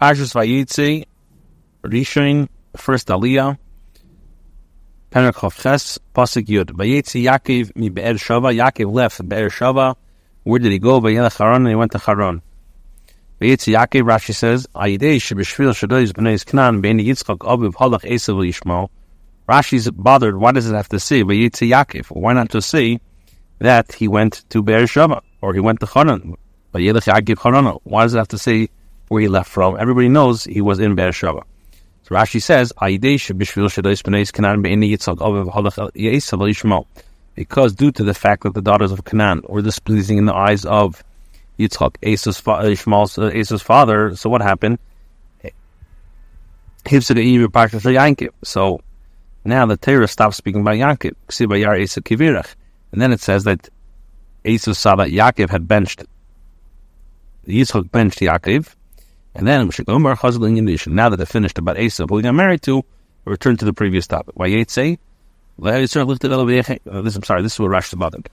Parshas Vayeitzei, Rishon, first Aliyah, Penach Ches, Pasuk Yud. Vayeitzei Yaakov mi Be'er Shava. Yaakov left Be'er Shava. Where did he go? Vayelech Haran, and he went to Haran. Vayeitzei Yaakov, Rashi says, Ayidei shebeshvil shadois b'nei Knan b'nei Yitzchak aviv halach Esav Yishmael. Rashi's bothered. Why does it have to say Vayeitzei Yaakov? Why not to say that he went to Be'er Shava or he went to Haran? Vayelech Yaakov Haran. Why does it have to say where he left from? Everybody knows he was in Be'er Shava. So Rashi says, because due to the fact that the daughters of Canaan were displeasing in the eyes of Yitzchak, Esau's, uh, uh, Esau's father, so what happened? So now the Torah stops speaking about Yaakov. And then it says that Esau saw that Yaakov had benched, Yitzchak benched Yaakov, and then Gomar Chazling in now that they finished about Asa, who he got married to, return to the previous topic. Why yet say? Uh, this I'm sorry, this is what Rashi about them.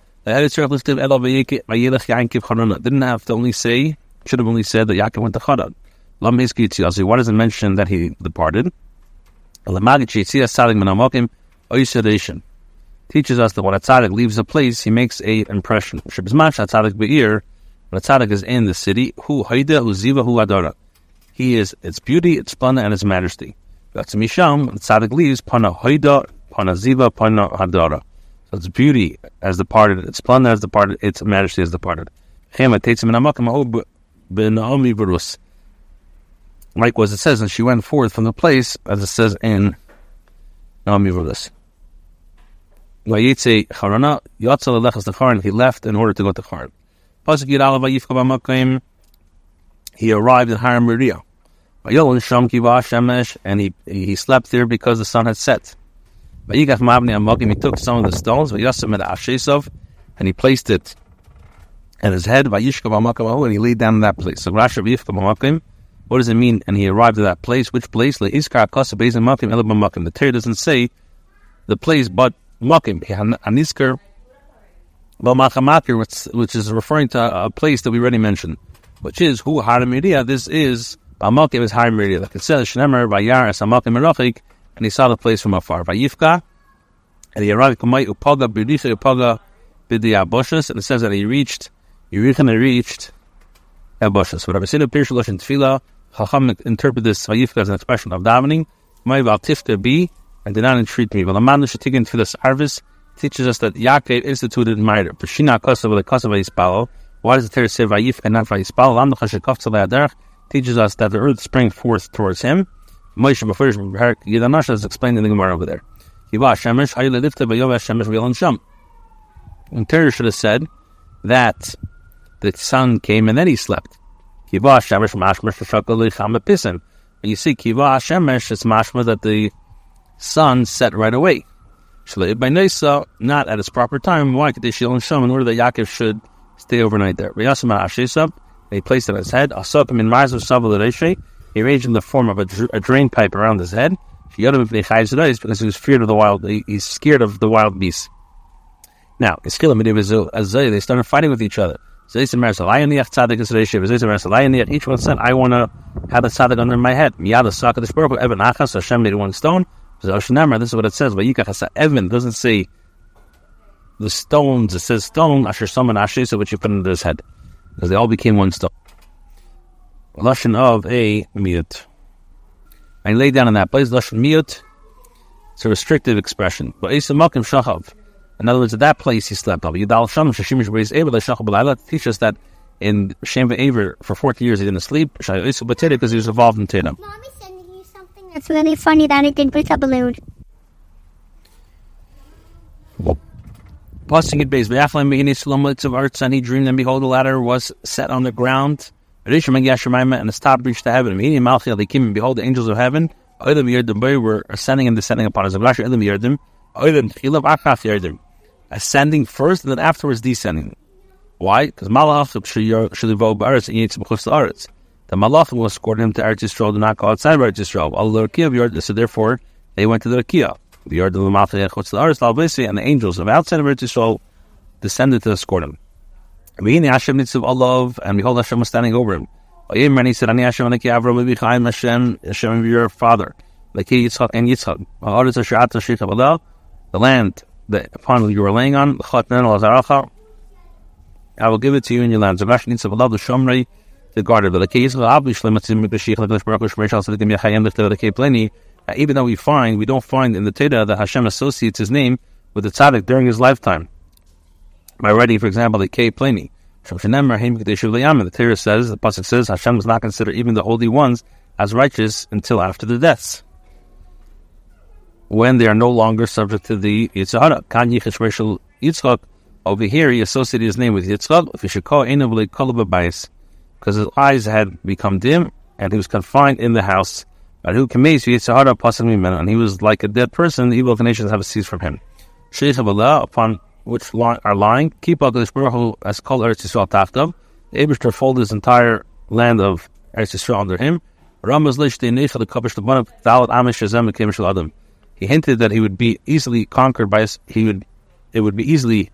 Didn't have to only say, should have only said that Yaakov went to Charan. Why does it mention that he departed? Teaches us that when a tzaddik leaves a place, he makes a impression. When a tzaddik is in the city, who haida, who adara. He is its beauty, its splendor, and its majesty. That's Misham, tzaddik leaves, pana hoida, pana ziva, pana hadara. So its beauty as departed, its splendor as departed, its majesty as departed. Likewise, it says, and she went forth from the place, as it says in Naomi Verus. He left in order to go to Charan. He arrived in Haran and he he slept there because the sun had set. But he took some of the stones, and he placed it at his head, oh, and he laid down in that place. So what does it mean? And he arrived at that place. Which place? The Torah doesn't say the place, but makim. Aniskar which is referring to a place that we already mentioned, which is who Haramidia. This is Ba'amokim was high meridia. Like it says, Shnemer Vayar es Amokim Merachik, and he saw the place from afar. Vayifka, and he arrived Kumai Upaga Bidicha Upaga Bushes, and it says that he reached, Yerichon reached Bushes. Whatever. Sin Pirsha Lashon Tefillah, Chacham interpret this Vayifka as an expression of davening. Kumai Val Tifka be, and did not entreat me. Well, Amanda Shatigin Tefillah Arvis teaches us that Yaakov instituted Meir. Peshina Kosa with a Kosa Vayispalo. Why does the Torah say Vayifka and not Vayispalo? Lam Chashikov Tzalei Aderach teaches us that the earth sprang forth towards him. Moshe Yidanash is explained in the Gemara over there. And Torah should have said that the sun came and then he slept. Kiva Shemish Mashmashul Khamapisan. And you see, Kiva Hashemesh is mashma that the sun set right away. By Nisa, not at its proper time. Why? In order that Yaakov should stay overnight there. He placed it on his head. He arranged in the form of a, a drain pipe around his head. He Because he was feared of the wild. He's scared of the wild beasts. Now, they started fighting with each other. Each one said, I want to have a tzaddik under my head. This is what it says. Evan doesn't say the stones, it says stone, Asher Saman Asher, so which you put under his head because they all became one stone. Lashon of a miyut. I lay down in that place. Lashon miyut. It's a restrictive expression. But Isamakim shachav. In other words, at that place he slept. Yudal sham shashimish beis ever shachav teach us that in Shem Aver for 40 years he didn't sleep. Shai isu b'teda Because he was involved in Tatum. Mommy's sending you something that's really funny that I did with a balloon. Passing it base, of arts, and he dreamed, and behold, the ladder was set on the ground. And the top reached the heaven. And behold, the angels of heaven were ascending and descending upon us. Ascending first and then afterwards descending. Why? Because Malach Shalivo Baris and Yitzim Aretz. the Malach was escorting him to Eretz Yisrael to not go outside of Eretz Yisrael. So therefore, they went to the Rakia the Yard of the Malach and the angels of outside of Eretz Yisrael descended to escort him. And behold, Hashem was standing over him. And he said, Ani Hashem, Ani Avram, Levi Chaim, Hashem, Hashem, your father. Like Yitzchak and Yitzchak. The land that upon you were laying on, I will give it to you in your land. Needs to love the Shomrei, the guard of the case. Uh, even though we find, we don't find in the Teda that Hashem associates his name with the tzaddik during his lifetime. By writing, for example, the K Pliny. The Torah says, the Pasuk says, Hashem does not consider even the holy ones as righteous until after the deaths, when they are no longer subject to the Yitzhara. Yitzchak, over here, he associated his name with Yitzchak, because his eyes had become dim and he was confined in the house. And he was like a dead person, the evil nations have ceased from him. Sheikh Allah, upon which are lying, keep HaKadosh Baruch Hu as called Eretz Yisrael Tachtav. The Abishter folded his entire land of Eretz Yisrael under him. He hinted that he would be easily conquered by his, he would it would be easily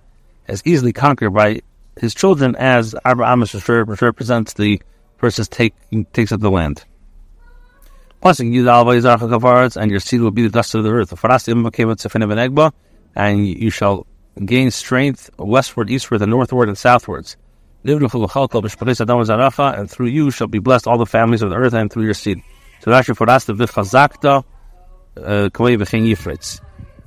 as easily conquered by his children as Abraham which represents the person taking takes up the land. Plus, and your seed will be the dust of the earth. And you shall gain strength westward, eastward, and northward, and southwards. And through you shall be blessed all the families of the earth, and through your seed. So that's your forast of Vifchazakta, Kawei V'chein Yifritz.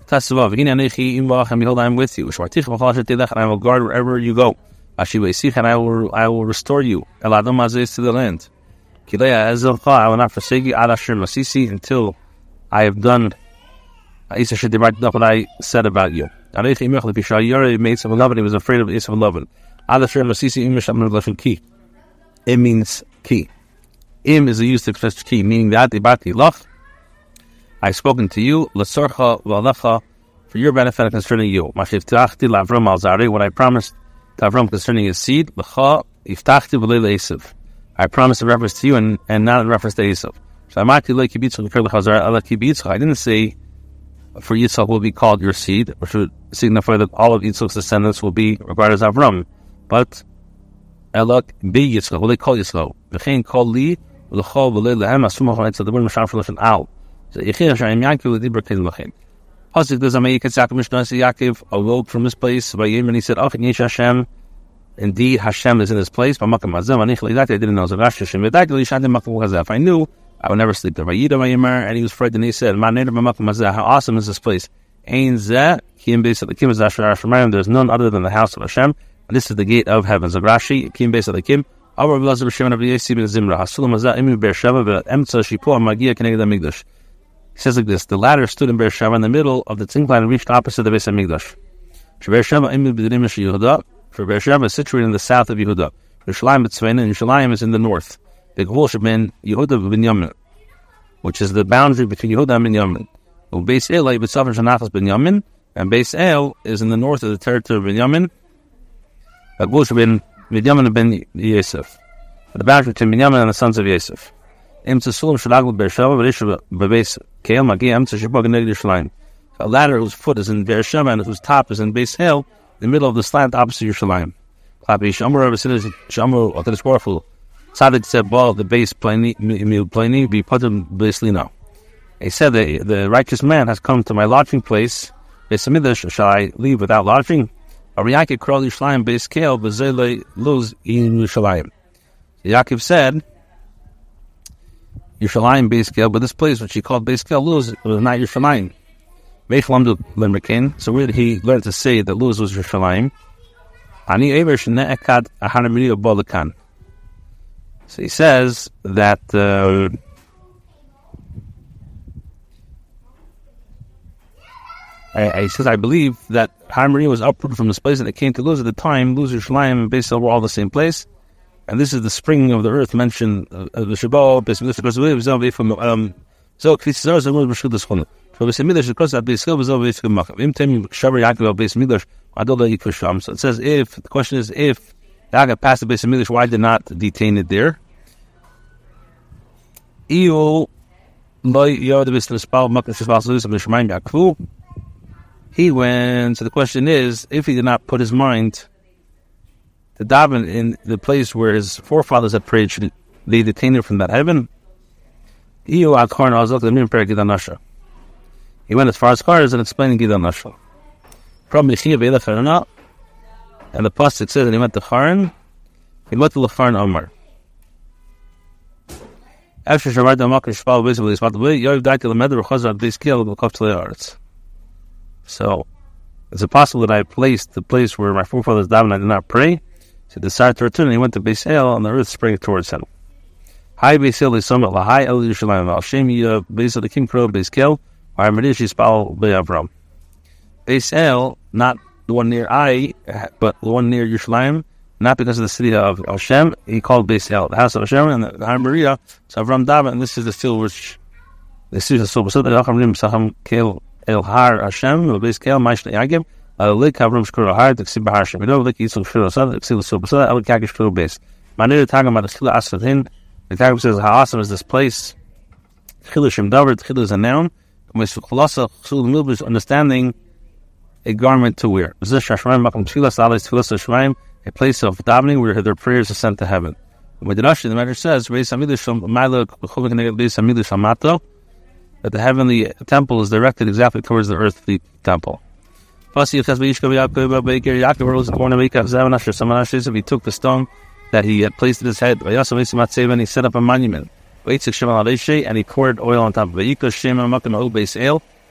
Tasavav, Hine Anechi Imvach, and behold, I am with you. Shmartich V'chal Shetilech, and I will guard wherever you go. Ashiva and I will, I will restore you. El Adam to the land. Kilea Ezelcha, I will not forsake you, Ad Asher Masisi, until I have done uh, Isa Shedibat, what I said about you. He was afraid of Esav Lavan. It means key. Im is a used to express key, meaning that ibati lach. I've spoken to you, lasorcha v'alacha, for your benefit concerning you. Mashiftachti lavram al zari, what I promised to Avram concerning his seed, l'cha iftachti v'leil Esav. I promised a reference to you and, and not a reference to Esav. So I didn't say for Yitzchak will be called your seed, which would signify that all of Yitzchak's descendants will be regarded as Avram. But Elak be Yitzchak, will they call Yitzchak? V'chein call li, v'lechol v'lei lehem, asum ha'chon etzad, the word Mashar for Lashon Al. So Yechir Hashem Yaakov l'dibra kein l'chein. Pasuk does Amei Yitzchak Mishnah Yaakov awoke from his place by Yim and he said, Ach, Yesh Hashem, indeed Hashem is in this place, I didn't know, Hashem, Hazef. I knew I would never sleep there. And he was frightened. And he said, How awesome is this place? There's none other than the house of Hashem. And this is the gate of heaven. Zagrashi, Kim Beis Adakim. HaMikdash. He says like this, the ladder stood in Beersheva in the middle of the Tzingline and reached opposite the Beis HaMikdash. Beersheva Imi. For Beersheva is situated in the south of Yehuda. Yerushalayim B'Tzvein and Yerushalayim is in the north the Gvul Shabin Yehuda Binyamin, which is the boundary between Yehuda and Binyamin. Beis El B'Tzafar Shanachas Binyamin, and Beis El is in the north of the territory of Binyamin. Gvul Shabin Binyamin ben Yosef, the boundary between Binyamin and the sons of Yosef. Im Tzulim Shalagl Beersheva, Beresh Bebeis Keil Magi Im Tzashibag Neged Yerushalayim. A ladder whose foot is in Beersheba and whose top is in Beis El, the middle of the slant opposite Yerushalayim. Klapi Shamur Rabbi Siddhis Shamur Otelis Borful. Tzaddik said, the base plani, plani be put basically no. He said, the, the righteous man has come to my lodging place. Besamidash, shall I leave without lodging? Ariyaki Krol Yishlayim base kale, Bezele lose in Yushalayim. Yaakov said, Yushalayim base kale, but this place, which he called base kale, lose, was not Yushalayim. Meishlamdu Limrikin. So did he learn to say that Luz was Yushalayim? Ani Eber Shne'ekad Ahanamiri Bolakan. So he says that uh, I, he says I believe that Har was uprooted from this place and it came to Luz at the time. Luz, Yerushalayim, and Beisel were all the same place, and this is the spring of the earth mentioned. Uh, the Shabbat, So it says if the question is if Yaakov passed the Beisel Midrash, why did not detain it there? He went so the question is, if he did not put his mind to daven in the place where his forefathers had prayed, should they detained him from that heaven. He went as far as cars and explaining Gidan Nashal. From Yeshia Veda Farana, and the Pasuk says that he went to Haran, he went to Lacharan Omar. After Shabbat Amak Shpal basically is the way Yoiv died to the Medr Chazar this kill to the. So is it possible that I placed the place where my forefathers died and I did not pray? So he decided to return and he went to Beisel and the earth sprang towards him. Hi Beisel is summit Lahai El Yerushalayim Al Shem Beisel the King Crow Beiskel Ar Medishi Spal Be'avram. Beisel, not the one near Ai, but the one near Yerushalayim, not because of the city of Hashem, he called Beis El, the house of Hashem, and the Har Maria, so Avram Dava, and this is the field which the city of Soba Soda, Yacham Rim, Saham Kel El Har Hashem, the Beis Kel, Maish Yagim, Lik Avram Shkur Har, the Ksib Hashem, Yidov Lik Yisrael Shkur Soda, the Ksib Soba Soda, El Kagish Shkur Beis. Manir Tagam about the Chila Asratin, the Tagam says, how awesome is this place? Chila Shem Davar, Chila is a noun, understanding a garment to wear. A place of davening where their prayers are sent to heaven. The matter says, that the heavenly temple is directed exactly towards the earthly temple. He took the stone that he had placed in his head, and he set up a monument, and he poured oil on top of it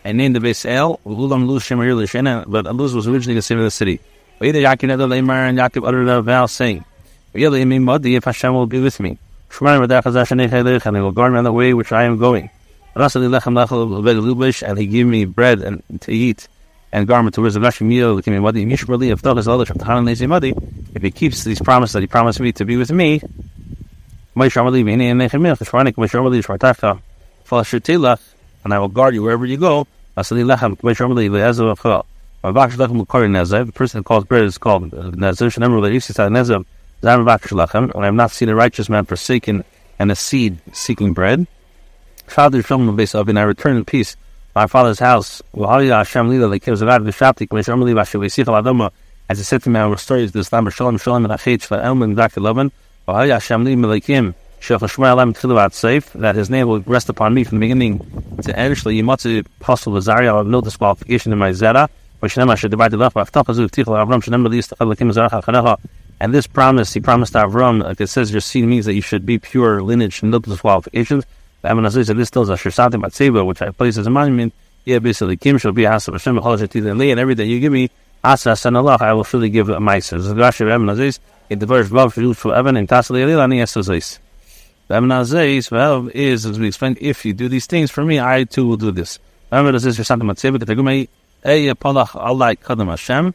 and named the base El, Ulam Luz Shemir Lishena, but Luz was originally the city of the city. Either Yaakov Nedal Leimar and Yaakov uttered a vow saying, if Hashem will be with me. And he will guard me on the way which I am going. And he gave me bread and to eat and garment to wear. If he keeps these promises that he promised me to be with me, and I will guard you wherever you go. The person who calls bread is called uh, say Nezer. And I have not seen a righteous man forsaken and a seed seeking bread. Father base and I return in peace. My father's house. As I said to me, I will restore you to this land. Shalom, shalom, and achit, for Elman, Dr. Lovin. That his name will rest upon me from the beginning to end. Shli Yimotzi Apostle Vazaria. I have no disqualification in my Zera. And this promise, he promised Avram, like it says, your seed means that you should be pure lineage and no disqualifications. This tells us, Shirsatim Batseba, which I place as a monument, yeah, basically, Kim shall be of Hashem, and every day you give me, Asa San Allah, I will surely give a Maisa. In the verse Vav Shilul for Evan and Tasali Elilani Esazais. The Evan Azais Vav is, as we explained, if you do these things for me, I too will do this. Remember, this is for Santa Matzebet, the Tegumei, Ey Palach Allah Kadam Hashem,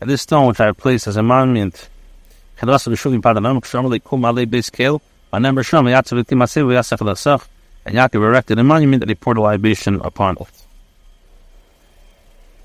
and this stone which I have placed as a monument, Chedrasa B'Shuvim Padanam, Kshamali Kum Ale Beis Kel, Anem Risham, Yatzav Timasev, Yasef Lasach, and Yaakov erected a monument that he poured a libation upon it.